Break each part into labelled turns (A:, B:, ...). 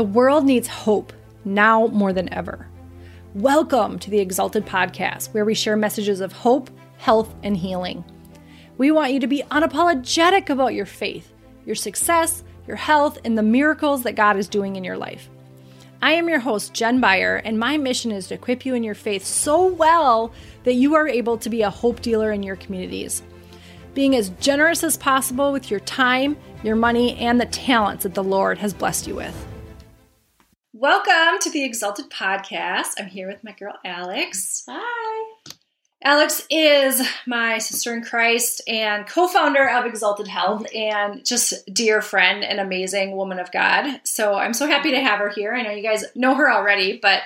A: The world needs hope now more than ever. Welcome to the Exalted Podcast, where we share messages of hope, health, and healing. We want you to be unapologetic about your faith, your success, your health, and the miracles that God is doing in your life. I am your host, Jen Byer, and my mission is to equip you in your faith so well that you are able to be a hope dealer in your communities. Being as generous as possible with your time, your money, and the talents that the Lord has blessed you with. Welcome to the Exalted Podcast. I'm here with my girl Alex.
B: Hi.
A: Alex is my sister in Christ and co founder of Exalted Health and just dear friend and amazing woman of God. So I'm so happy to have her here. I know you guys know her already, but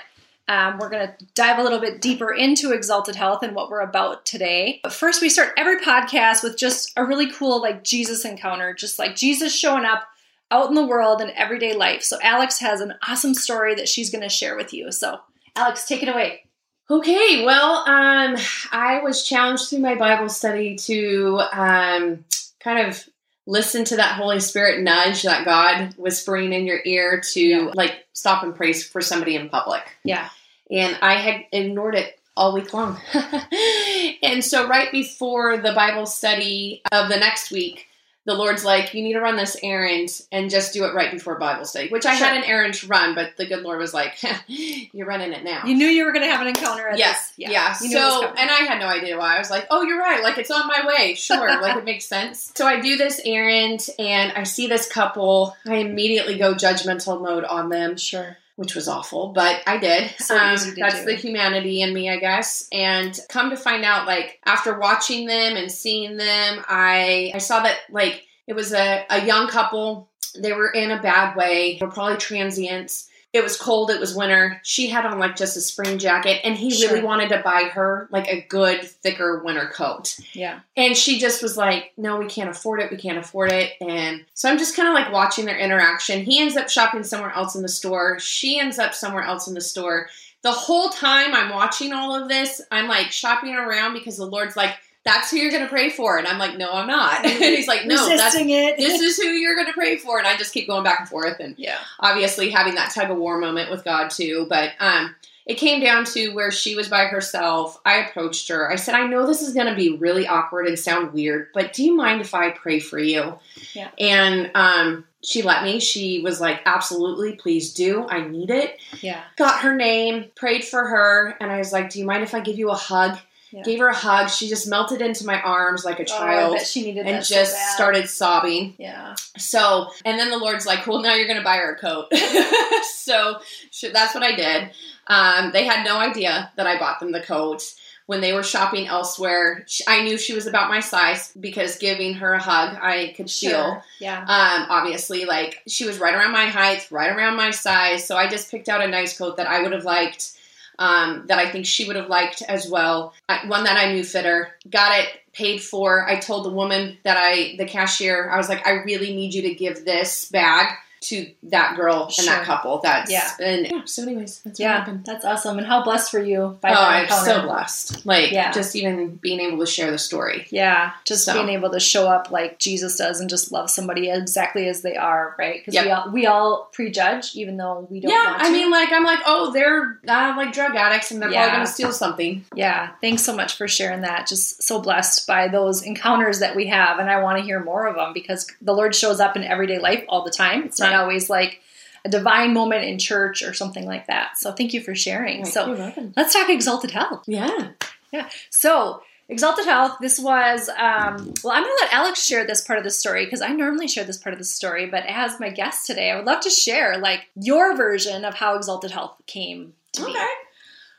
A: um, we're going to dive a little bit deeper into Exalted Health and what we're about today. But first, we start every podcast with just a really cool, like, Jesus encounter, just like Jesus showing up out in the world and everyday life. So, Alex has an awesome story that she's going to share with you. So, Alex, take it away.
B: Okay, well, um, I was challenged through my Bible study to um, kind of listen to that Holy Spirit nudge that God whispering in your ear to
A: Yeah.
B: like stop and pray for somebody in public.
A: Yeah.
B: And I had ignored it all week long. and so, right before the Bible study of the next week, the Lord's like, you need to run this errand and just do it right before Bible study, which I
A: Sure.
B: had an errand to run, but the good Lord was like, you're running it now.
A: You knew you were going to have an encounter at
B: Yes,
A: this.
B: yeah.
A: You knew it was
B: So, and I had no idea why. I was like, "Oh, you're right. Like it's on my way. Sure. like it makes sense." So I do this errand, and I see this couple. I immediately go judgmental mode on them,
A: Sure.
B: Which was awful, but I did.
A: So
B: Um, that's the humanity in me, I guess. And come to find out, like after watching them and seeing them, I I saw that like it was a, a young couple. They were in a bad way. They were probably transients. It was cold. It was winter. She had on like just a spring jacket, and he
A: Sure.
B: really wanted to buy her like a good, thicker winter coat.
A: Yeah.
B: And she just was like, no, we can't afford it. We can't afford it. And so I'm just kind of like watching their interaction. He ends up shopping somewhere else in the store. She ends up somewhere else in the store. The whole time I'm watching all of this, I'm like shopping around because the Lord's like, that's who you're going to pray for. And I'm like, no, I'm not. and he's like, no, that's,
A: it.
B: this is who you're going to pray for. And I just keep going back and forth. And
A: yeah.
B: obviously having that tug of war moment with God too. But um, it came down to where she was by herself. I approached her. I said, I know this is going to be really awkward and sound weird, but do you mind if I pray for you?
A: Yeah.
B: And um, she let me. She was like, absolutely, please do. I need it.
A: Yeah.
B: Got her name, prayed for her, and I was like, do you mind if I give you a hug?
A: Yeah.
B: Gave her a hug. She just melted into my arms like a
A: Oh,
B: child
A: bet she needed
B: and
A: that so
B: just
A: bad.
B: started sobbing.
A: Yeah.
B: So, and then the Lord's like, well, now you're going to buy her a coat. so sh- that's what I did. Um, they had no idea that I bought them the coat. When they were shopping elsewhere, sh- I knew she was about my size because giving her a hug, I could feel.
A: Sure. Yeah.
B: Um, obviously, like she was right around my height, right around my size. So I just picked out a nice coat that I would have liked, um, that I think she would have liked as well. One that I knew fitter. Got it paid for. I told the woman that I, the cashier, I was like, I really need you to give this bag to that girl and that couple. That's
A: Yeah.
B: And yeah. So, anyways, that's what
A: Yeah.
B: happened.
A: That's awesome. And how blessed were you by
B: Oh,
A: that
B: I'm
A: encounter?
B: so blessed. Like
A: Yeah.
B: just even being able to share the story.
A: Yeah, just
B: So.
A: being able to show up like Jesus does and just love somebody exactly as they are, right? Because
B: Yep.
A: we all we all prejudge, even though we don't.
B: yeah,
A: want
B: I mean, like I'm like, oh, they're uh, like drug addicts and they're
A: Yeah.
B: probably gonna steal something.
A: yeah. Thanks so much for sharing that. Just so blessed by those encounters that we have, and I want to hear more of them because the Lord shows up in everyday life all the time. It's not
B: Right.
A: Always like a divine moment in church or something like that. So thank you for sharing. So
B: You're welcome.
A: let's talk exalted health.
B: Yeah. Yeah.
A: So, Exalted Health, this was, um, well, I'm going to let Alex share this part of the story because I normally share this part of the story, but as my guest today, I would love to share like your version of how Exalted Health came to be.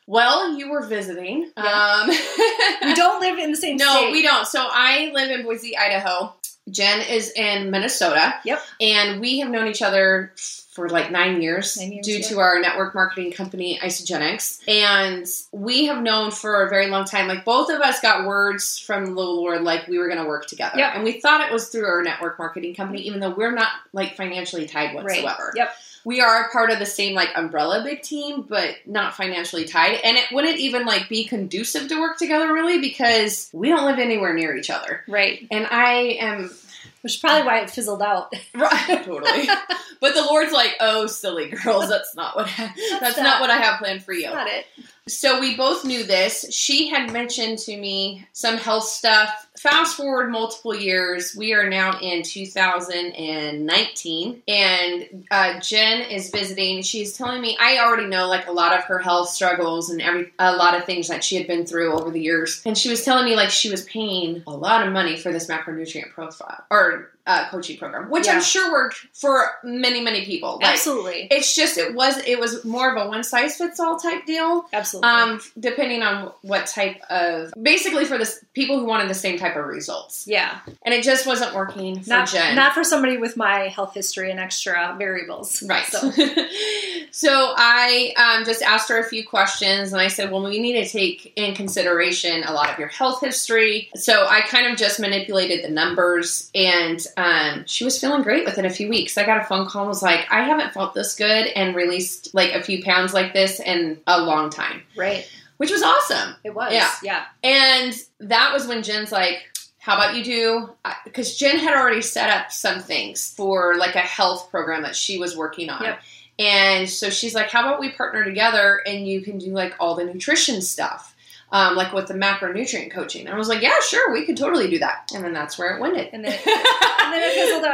B: Well, you were visiting.
A: Yeah.
B: Um,
A: We don't live in the same
B: no,
A: state.
B: we don't. So I live in Boise, Idaho. Jen is in Minnesota.
A: Yep.
B: And we have known each other for like nine years,
A: Nine years,
B: due
A: yeah.
B: to our network marketing company, Isagenix. And we have known for a very long time, like both of us got words from the Lord, like we were going to work together.
A: Yep.
B: And we thought it was through our network marketing company, even though we're not like financially tied
A: Right.
B: whatsoever.
A: Yep.
B: We are part of the same like umbrella big team, but not financially tied. And it wouldn't even like be conducive to work together really because we don't live anywhere near each other.
A: Right.
B: And I am
A: Which is probably why it fizzled out.
B: Right, totally. but the Lord's like, "Oh, silly girls, that's not what I, that's,
A: not-
B: not what I have planned for you."
A: Got it.
B: So we both knew this. She had mentioned to me some health stuff. Fast forward multiple years, we are now in 2019, and uh, Jen is visiting. She's telling me I already know like a lot of her health struggles and every a lot of things that she had been through over the years. And she was telling me like she was paying a lot of money for this macronutrient profile or uh, coaching program, which
A: Yeah.
B: I'm sure worked for many many people. Like,
A: Absolutely.
B: it's just it was it was more of a one size fits all type deal.
A: Absolutely.
B: Um, depending on what type of, basically for the people who wanted the same type of results,
A: yeah.
B: and it just wasn't working for
A: Not,
B: Jen.
A: not for somebody with my health history and extra variables.
B: right.
A: So,
B: So, I um, just asked her a few questions, and I said, "Well, we need to take in consideration a lot of your health history." So I kind of just manipulated the numbers, and um, she was feeling great within a few weeks. I got a phone call, and was like, "I haven't felt this good and released like a few pounds like this in a long time,"
A: right.
B: which was awesome.
A: It was.
B: Yeah.
A: Yeah.
B: And that was when Jen's like, how about you do? Because Jen had already set up some things for like a health program that she was working on.
A: Yep.
B: And so she's like, how about we partner together and you can do like all the nutrition stuff, um, like with the macronutrient coaching. And I was like, yeah, sure, we could totally do that. And then that's where it went.
A: And then, it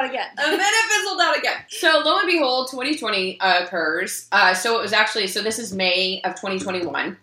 A: out again.
B: And then it fizzled out again. So lo and behold, 2020 uh, occurs. Uh, so it was actually so this is May of 2021.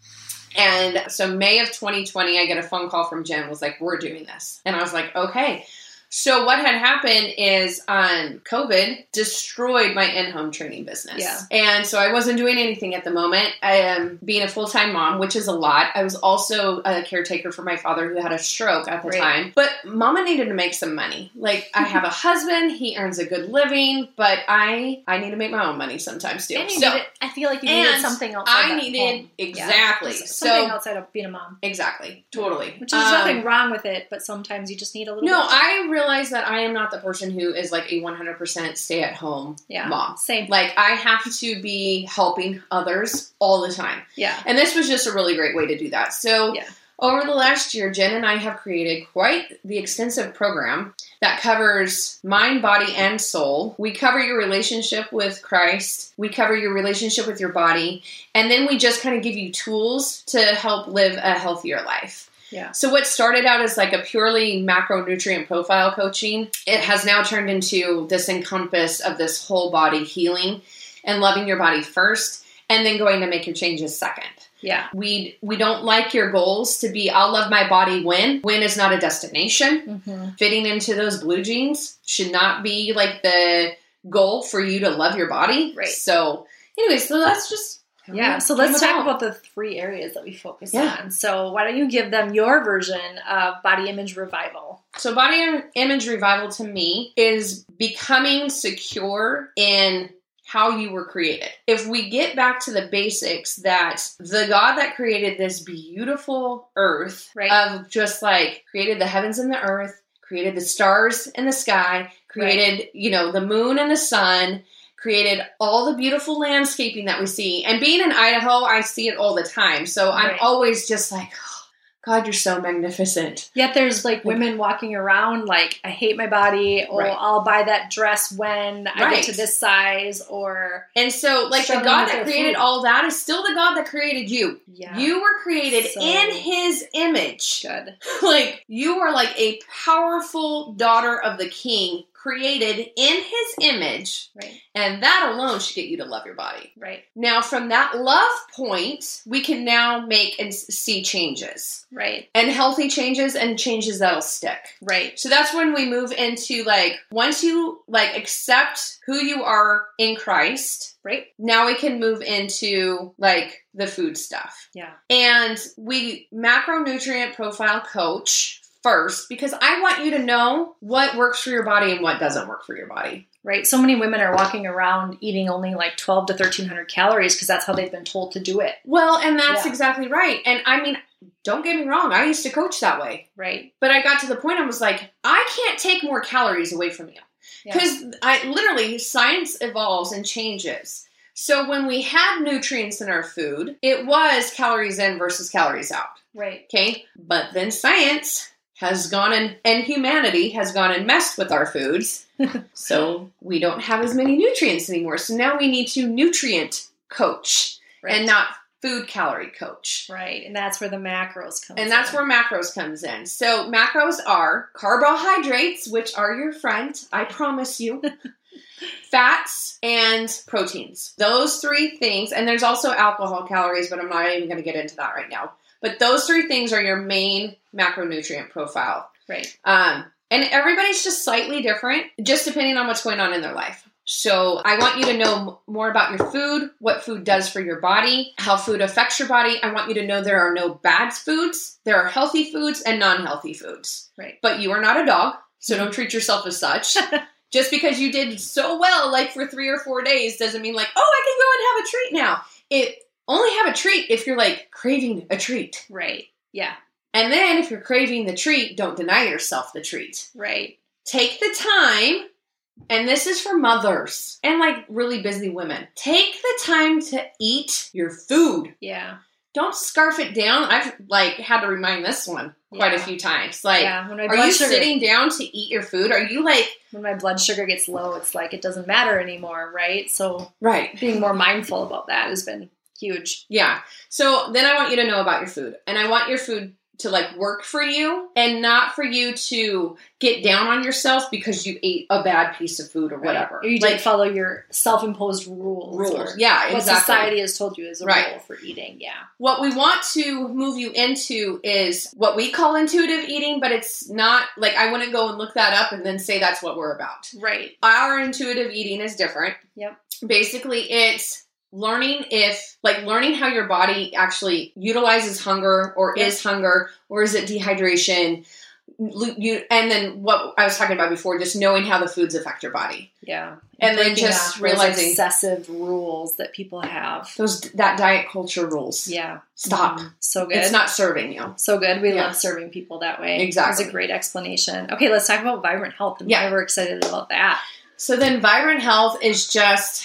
B: And so May of 2020, I get a phone call from Jen. Was like, "We're doing this," and I was like, "Okay." So what had happened is, um, COVID destroyed my in-home training business,
A: Yeah.
B: and so I wasn't doing anything at the moment. I am being a full-time mom, which is a lot. I was also a caretaker for my father who had a stroke at the
A: Right.
B: time. But Mama needed to make some money. Like I have a husband, he earns a good living, but I I need to make my own money sometimes too.
A: And
B: so
A: needed, I feel like you needed something else.
B: I needed
A: home. Yeah.
B: exactly. So
A: something outside of being a mom.
B: exactly, totally.
A: Which is
B: Um,
A: nothing wrong with it, but sometimes you just need a little.
B: No,
A: bit.
B: I realize that I am not the person who is like a 100% stay at home
A: yeah,
B: mom.
A: Same.
B: Like I have to be helping others all the time.
A: yeah.
B: And this was just a really great way to do that. So,
A: Yeah.
B: over the last year, Jen and I have created quite the extensive program that covers mind, body, and soul. We cover your relationship with Christ, we cover your relationship with your body, and then we just kind of give you tools to help live a healthier life.
A: Yeah.
B: So, what started out as like a purely macronutrient profile coaching, it has now turned into this encompass of this whole body healing and loving your body first, and then going to make your changes second
A: Yeah.
B: we we don't like your goals to be i'll love my body when when is not a destination
A: Mm-hmm.
B: fitting into those blue jeans should not be like the goal for you to love your body
A: Right.
B: so anyway so that's just
A: Yeah, so let's talk about the three areas that we focus
B: Yeah.
A: on. So, why don't you give them your version of body image revival?
B: so body image revival to me is becoming secure in how you were created. If we get back to the basics that the God that created this beautiful earth
A: Right.
B: of just like created the heavens and the earth, created the stars and the sky, created, you know, the moon and the sun, created all the beautiful landscaping that we see. And being in Idaho, I see it all the time. So I'm
A: Right.
B: always just like, "Oh, God, you're so magnificent.
A: Yet there's like women walking around like, I hate my body, or
B: Right.
A: I'll buy that dress when I
B: Right.
A: get to this size, or
B: And so, like, the God that created
A: food.
B: all that is still the God that created you.
A: yeah,
B: You were created
A: So-
B: in His image.
A: good.
B: like, you are like a powerful daughter of the King, created in His image.
A: Right,
B: And that alone should get you to love your body.
A: right,
B: Now, from that love point, we can now make and see changes
A: right,
B: and healthy changes and changes that'll stick.
A: right.
B: So that's when we move into like once you like accept who you are in Christ,
A: Right.
B: now we can move into like the food stuff.
A: Yeah.
B: And we macronutrient profile coach first because I want you to know what works for your body and what doesn't work for your body.
A: Right. So many women are walking around eating only like 12 to 1300 calories because that's how they've been told to do it.
B: Well, and that's
A: Yeah.
B: exactly right. And I mean, don't get me wrong, I used to coach that way.
A: Right.
B: But I got to the point I was like, I can't take more calories away from you.
A: Yeah.
B: Because I literally science evolves and changes. So when we had nutrients in our food, it was calories in versus calories out.
A: Right.
B: Okay. But then science has gone and and humanity has gone and messed with our foods. so we don't have as many nutrients anymore. So now we need to nutrient coach
A: Right.
B: and not food calorie coach.
A: right, and that's where the macros come. In.
B: And that's where macros comes in. So macros are carbohydrates, which are your friend, I promise you. fats and proteins. Those three things, and there's also alcohol calories, but I'm not even going to get into that right now. But those three things are your main macronutrient profile.
A: right.
B: Um, and everybody's just slightly different, just depending on what's going on in their life. So I want you to know more about your food, what food does for your body, how food affects your body. I want you to know there are no bad foods. There are healthy foods and non-healthy foods.
A: Right.
B: But you are not a dog, so don't treat yourself as such. just because you did so well, like for three or four days, doesn't mean like, oh, I can go and have a treat now. It only have a treat if you're like craving a treat.
A: Right. Yeah.
B: And then if you're craving the treat, don't deny yourself the treat.
A: Right.
B: Take the time, and this is for mothers and like really busy women. Take the time to eat your food.
A: Yeah.
B: Don't scarf it down. I've like had to remind this one quite a few times. Like,
A: yeah.
B: Are you
A: sugar,
B: sitting down to eat your food? Are you like
A: when my blood sugar gets low, it's like it doesn't matter anymore, right? So
B: right?
A: being more mindful about that has been huge.
B: Yeah. So then I want you to know about your food. And I want your food to like work for you and not for you to get down on yourself because you ate a bad piece of food or whatever.
A: Right. Or you
B: like
A: didn't follow your self-imposed rules.
B: rules. Yeah,
A: what
B: exactly.
A: society has told you is a
B: Right.
A: rule for eating. Yeah.
B: What we want to move you into is what we call intuitive eating, but it's not like I wouldn't go and look that up and then say that's what we're about.
A: Right.
B: Our intuitive eating is different.
A: Yep.
B: Basically, it's learning if like learning how your body actually utilizes hunger or
A: Yep.
B: is hunger or is it dehydration you and then what I was talking about before just knowing how the foods affect your body
A: Yeah.
B: And then just realizing-
A: excessive rules that people have.
B: those that diet culture rules
A: Yeah.
B: stop
A: Mhm. So good.
B: it's not serving you
A: so good. We
B: Yeah.
A: love serving people that way.
B: Exactly.
A: It's a great explanation. Okay, let's talk about vibrant health and
B: Yeah.
A: we're excited about that.
B: So then vibrant health is just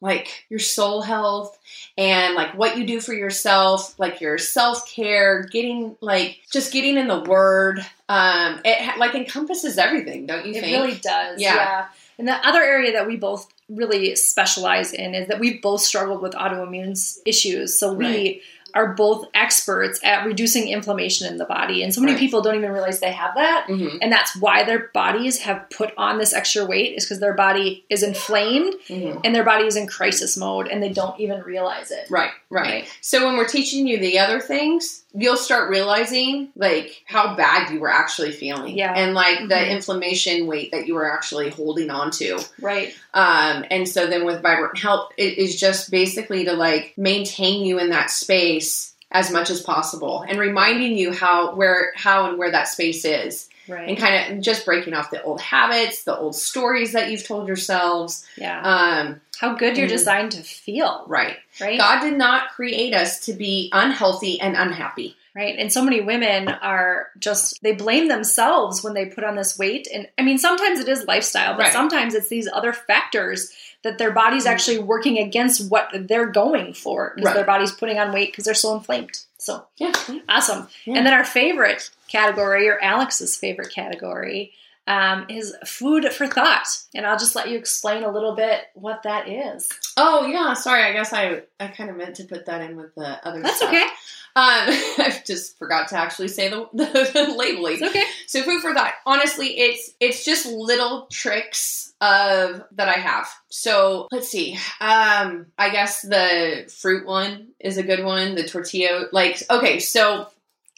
B: like your soul health and like what you do for yourself, like your self-care, getting like just getting in the word. Um it like encompasses everything, don't you think?
A: It
B: think?
A: really does.
B: Yeah.
A: Yeah. And the other area that we both really specialize in is that we've both struggled with autoimmune issues. So we
B: Right.
A: Are both experts at reducing inflammation in the body. And so many
B: Right.
A: people don't even realize they have that.
B: Mhm,
A: And that's why their bodies have put on this extra weight is because their body is inflamed
B: mhm.
A: and their body is in crisis mode and they don't even realize it.
B: Right, right,
A: Right.
B: So when we're teaching you the other things, you'll start realizing like how bad you were actually feeling.
A: Yeah.
B: And like the
A: Mhm.
B: inflammation weight that you were actually holding on to.
A: Right.
B: Um, and so then with vibrant health, it is just basically to like maintain you in that space as much as possible and reminding you how where how and where that space is
A: Right.
B: and kind of just breaking off the old habits the old stories that you've told yourselves
A: yeah.
B: um,
A: How good you're
B: Mhm.
A: designed to feel.
B: right
A: Right.
B: god did not create us to be unhealthy and unhappy
A: Right. And so many women are just, they blame themselves when they put on this weight. And I mean, sometimes it is lifestyle, but
B: Right.
A: sometimes it's these other factors that their body's
B: Mhm.
A: actually working against what they're going for because
B: Right.
A: their body's putting on weight because they're so inflamed. So
B: yeah
A: awesome.
B: Yeah.
A: And then our favorite category, or Alex's favorite category, um, is food for thought. And I'll just let you explain a little bit what that is.
B: oh yeah sorry i guess i i kind of meant to put that in with the other
A: That's
B: stuff.
A: okay.
B: um i just forgot to actually say the, the labeling
A: It's okay.
B: So food for thought. Honestly, it's it's just little tricks of that I have. So let's see. Um, I guess the fruit one is a good one. The tortilla, like okay. So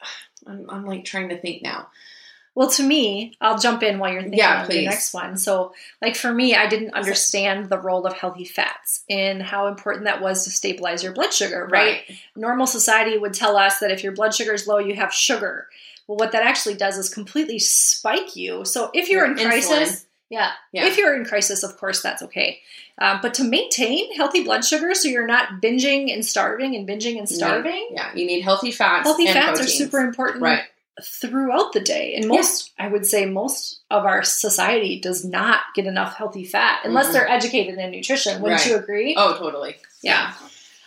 B: I'm, I'm like trying to think now.
A: Well, to me, I'll jump in while you're thinking
B: Yeah,
A: of the next one. So, like for me, I didn't understand the role of healthy fats and how important that was to stabilize your blood sugar, right? Normal society would tell us that if your blood sugar is low, you have sugar. Well, what that actually does is completely spike you. So, if you're in crisis, yeah,
B: Yeah.
A: if you're in crisis, of course, that's okay. Um, but to maintain healthy blood sugar so you're not binging and starving and binging and starving,
B: Yeah, you need healthy fats.
A: healthy fats
B: proteins.
A: are super important
B: Right.
A: Throughout the day. And most, I would say, most of our society does not get enough healthy fat unless
B: Mhm.
A: they're educated in nutrition. Wouldn't
B: Right.
A: you agree?
B: Oh, totally.
A: Yeah.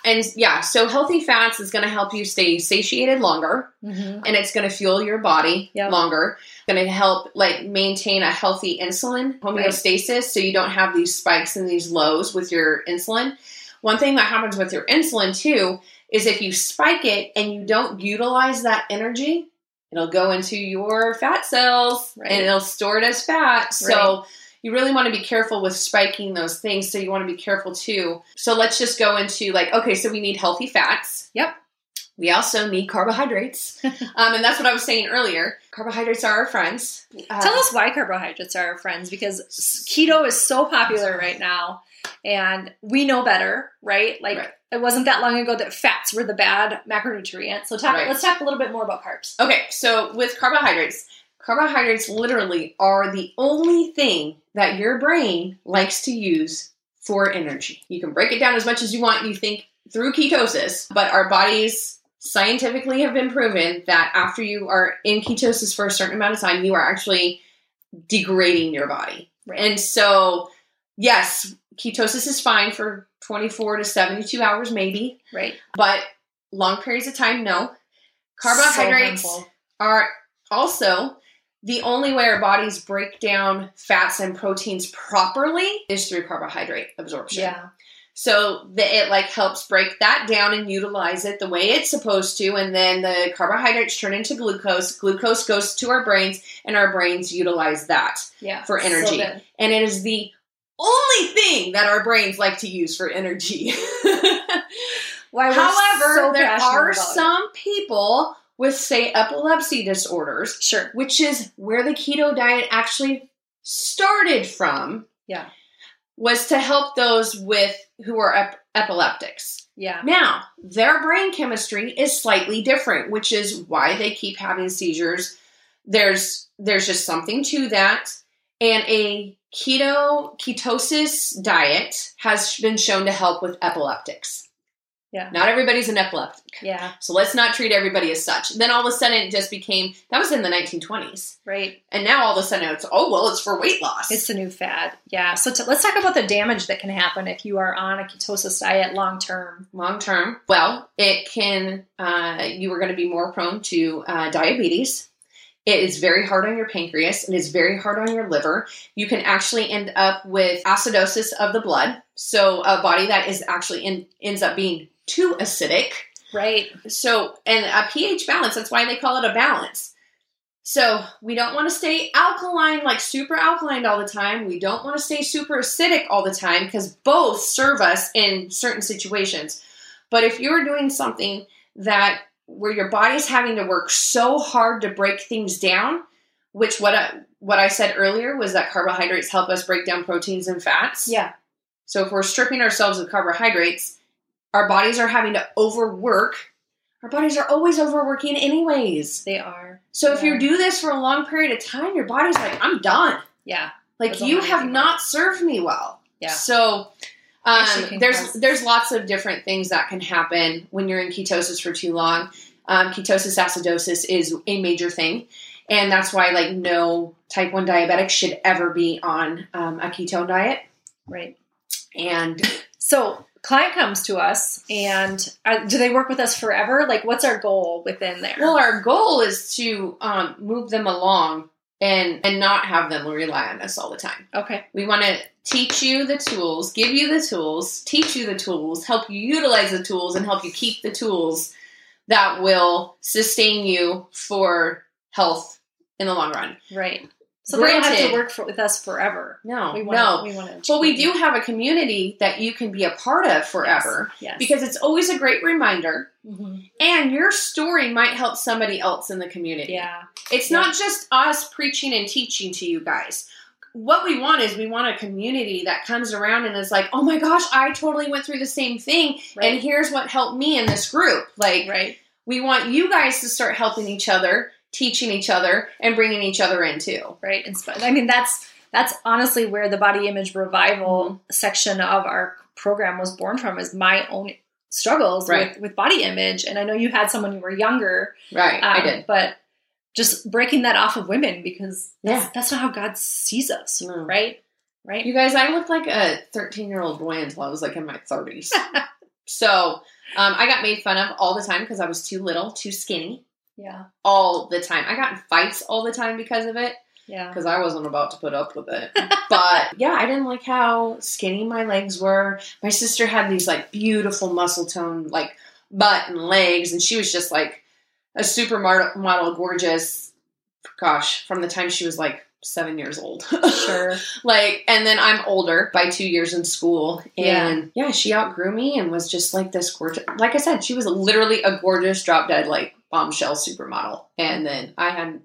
B: And yeah, so healthy fats is going to help you stay satiated longer
A: Mhm.
B: and it's going to fuel your body
A: Yep.
B: longer. Going to help like maintain a healthy insulin homeostasis so you don't have these spikes and these lows with your insulin. One thing that happens with your insulin too is if you spike it and you don't utilize that energy, it'll go into your fat cells
A: Right.
B: and it'll store it as fat. So you really want to be careful with spiking those things. So you want to be careful too. So let's just go into like, okay, so we need healthy fats.
A: Yep.
B: We also need carbohydrates. um, and that's what I was saying earlier. Carbohydrates are our friends. Uh,
A: Tell us why carbohydrates are our friends because keto is so popular right now and we know better, right? Like
B: Right.
A: It wasn't that long ago that fats were the bad macronutrient. So talk
B: Right.
A: let's talk a little bit more about carbs.
B: Okay, so with carbohydrates, carbohydrates literally are the only thing that your brain likes to use for energy. You can break it down as much as you want, you think through ketosis, but our bodies scientifically have been proven that after you are in ketosis for a certain amount of time, you are actually degrading your body.
A: Right.
B: And so, yes, ketosis is fine for 24 to 72 hours, maybe,
A: Right.
B: but long periods of time, no. Carbohydrates
A: harmful.
B: are also the only way our bodies break down fats and proteins properly is through carbohydrate absorption.
A: Yeah.
B: So that it like helps break that down and utilize it the way it's supposed to, and then the carbohydrates turn into glucose. Glucose goes to our brains, and our brains utilize that.
A: Yeah.
B: For energy.
A: good.
B: And it is the only thing that our brains like to use for energy.
A: Why
B: However,
A: so
B: there are some people with, say, epilepsy disorders
A: Sure.
B: which is where the keto diet actually started from.
A: Yeah.
B: Was to help those with who are ep- epileptics.
A: Yeah.
B: Now, their brain chemistry is slightly different, which is why they keep having seizures. There's there's just something to that. And a keto ketosis diet has been shown to help with epileptics.
A: Yeah.
B: Not everybody's an epileptic.
A: Yeah.
B: So let's not treat everybody as such. Then all of a sudden it just became that was in the 1920s.
A: Right.
B: And now all of a sudden it's oh well it's for weight loss.
A: It's a new fad. Yeah. So t- let's talk about the damage that can happen if you are on a ketosis diet long term.
B: long term. Well, it can uh, you are going to be more prone to uh, diabetes. It is very hard on your pancreas. It is very hard on your liver. You can actually end up with acidosis of the blood. So a body that is actually in, ends up being too acidic.
A: Right.
B: So, and a pH balance, that's why they call it a balance. So, we don't want to stay alkaline, like super alkaline all the time. We don't want to stay super acidic all the time because both serve us in certain situations. But if you're doing something that where your body's having to work so hard to break things down, which what I, what I said earlier was that carbohydrates help us break down proteins and fats.
A: Yeah.
B: So if we're stripping ourselves of carbohydrates, our bodies are having to overwork. Our bodies are always overworking anyways.
A: They are.
B: So if you do this for a long period of time, your body's like, I'm done.
A: Yeah.
B: Like you have not served me well.
A: Yeah.
B: So um, there's
A: cause-
B: there's lots of different things that can happen when you're in ketosis for too long. Um, ketosis acidosis is a major thing, and that's why like no type one diabetic should ever be on um, a ketone diet.
A: Right.
B: And
A: So client comes to us and uh, do they work with us forever? Like what's our goal within there?
B: Well, our goal is to um, move them along and and not have them rely on us all the time.
A: okay.
B: We want to teach you the tools, give you the tools, teach you the tools, help you utilize the tools, and help you keep the tools that will sustain you for health in the long run.
A: Right. So they don't have to work for, with us forever.
B: No,
A: We want
B: no.
A: we want to
B: But we do have a community that you can be a part of forever
A: Yes.
B: because it's always a great reminder.
A: Mhm.
B: And your story might help somebody else in the community.
A: Yeah.
B: It's
A: Yeah.
B: not just us preaching and teaching to you guys. What we want is we want a community that comes around and is like, oh my gosh, I totally went through the same thing.
A: Right.
B: And here's what helped me in this group. Like,
A: right.
B: we want you guys to start helping each other, teaching each other, and bringing each other in too.
A: right Inspi- i mean that's that's honestly where the body image revival
B: Mm-hmm.
A: section of our program was born from is my own struggles
B: Right.
A: with, with body image and i know you had some when you were younger
B: Right. I
A: um,
B: did.
A: but just breaking that off of women because that's,
B: Yeah.
A: that's not how god sees us
B: No.
A: right right
B: You guys, I looked like a 13 year old boy until I was like in my 30s. so Um, I got made fun of all the time because I was too little, too skinny,
A: Yeah.
B: all the time. I got in fights all the time because of it
A: Yeah.
B: because I wasn't about to put up with it. but yeah, I didn't like how skinny my legs were. My sister had these like beautiful muscle tone, like butt and legs, and she was just like a supermodel, model, gorgeous. Gosh, from the time she was like seven years old.
A: Sure.
B: like, and then I'm older by two years in school, and yeah, she outgrew me and was just like this gorgeous. Like I said, she was literally a gorgeous, drop dead, like bombshell supermodel. And then I had,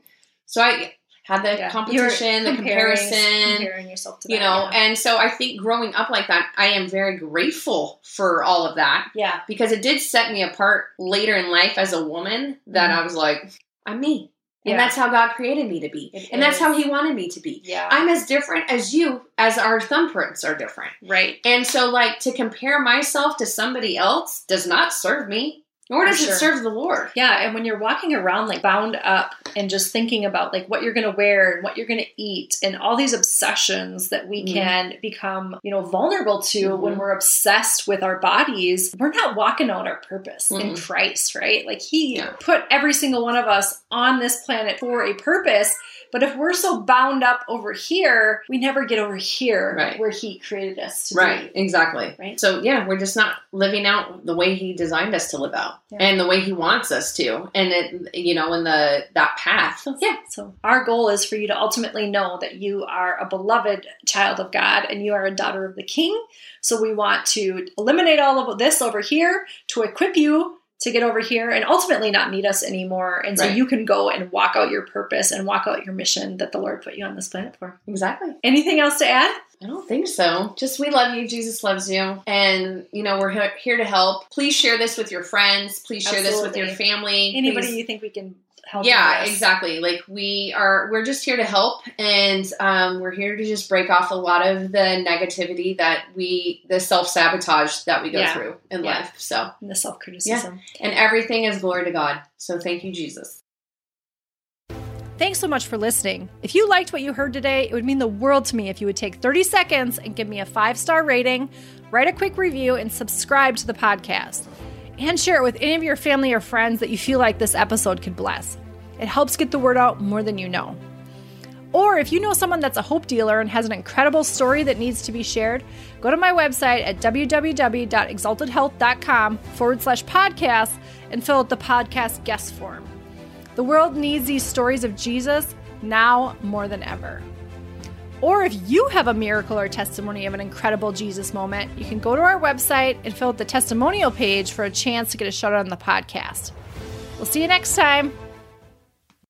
B: so I had the
A: Yeah.
B: competition, the
A: You're
B: comparison,
A: comparing yourself to
B: you know.
A: yeah.
B: And so I think growing up like that, I am very grateful for all of that
A: yeah.
B: because it did set me apart later in life as a woman. That
A: Mhm.
B: I was like, I'm me. And
A: Yeah.
B: that's how God created me to be.
A: It
B: and that's how He wanted me to be.
A: Yeah.
B: I'm as different as you as our thumbprints are different.
A: right.
B: And so, like, to compare myself to somebody else does not serve me, nor does
A: sure.
B: it serve the Lord.
A: Yeah, and when you're walking around like bound up and just thinking about like what you're going to wear and what you're going to eat and all these obsessions that we
B: Mhm.
A: can become, you know, vulnerable to
B: Mhm.
A: when we're obsessed with our bodies, we're not walking out our purpose in
B: Mm-mm.
A: Christ, right? Like he
B: Yeah.
A: put every single one of us on this planet for a purpose, but if we're so bound up over here, we never get over here
B: Right.
A: where he created us to
B: Right,
A: be.
B: exactly.
A: Right.
B: So, yeah, we're just not living out the way He designed us to live out
A: Yeah.
B: and the way He wants us to. And, it, you know, in the that path.
A: Yeah, so our goal is for you to ultimately know that you are a beloved child of God and you are a daughter of the King. So we want to eliminate all of this over here to equip you to get over here and ultimately not need us anymore. And so
B: Right.
A: you can go and walk out your purpose and walk out your mission that the Lord put you on this planet for.
B: Exactly.
A: Anything else to add?
B: I don't think so. Just we love you. Jesus loves you. And, you know, we're here to help. Please share this with your friends. Please share this with your family.
A: Anybody
B: Please-
A: you think we can?
B: Yeah
A: this?
B: exactly like we are we're just here to help and um, we're here to just break off a lot of the negativity that we the self-sabotage that we go
A: Yeah.
B: through in
A: Yeah.
B: life so
A: And the self criticism.
B: and everything is glory to god so thank you jesus
A: Thanks so much for listening. If you liked what you heard today, it would mean the world to me if you would take 30 seconds and give me a five star rating, write a quick review, and subscribe to the podcast. And share it with any of your family or friends that you feel like this episode could bless. It helps get the word out more than you know. Or if you know someone that's a hope dealer and has an incredible story that needs to be shared, go to my website at www.exaltedhealth.com forward slash podcast and fill out the podcast guest form. The world needs these stories of Jesus now more than ever. Or if you have a miracle or testimony of an incredible Jesus moment, you can go to our website and fill out the testimonial page for a chance to get a shout out on the podcast. We'll see you next time.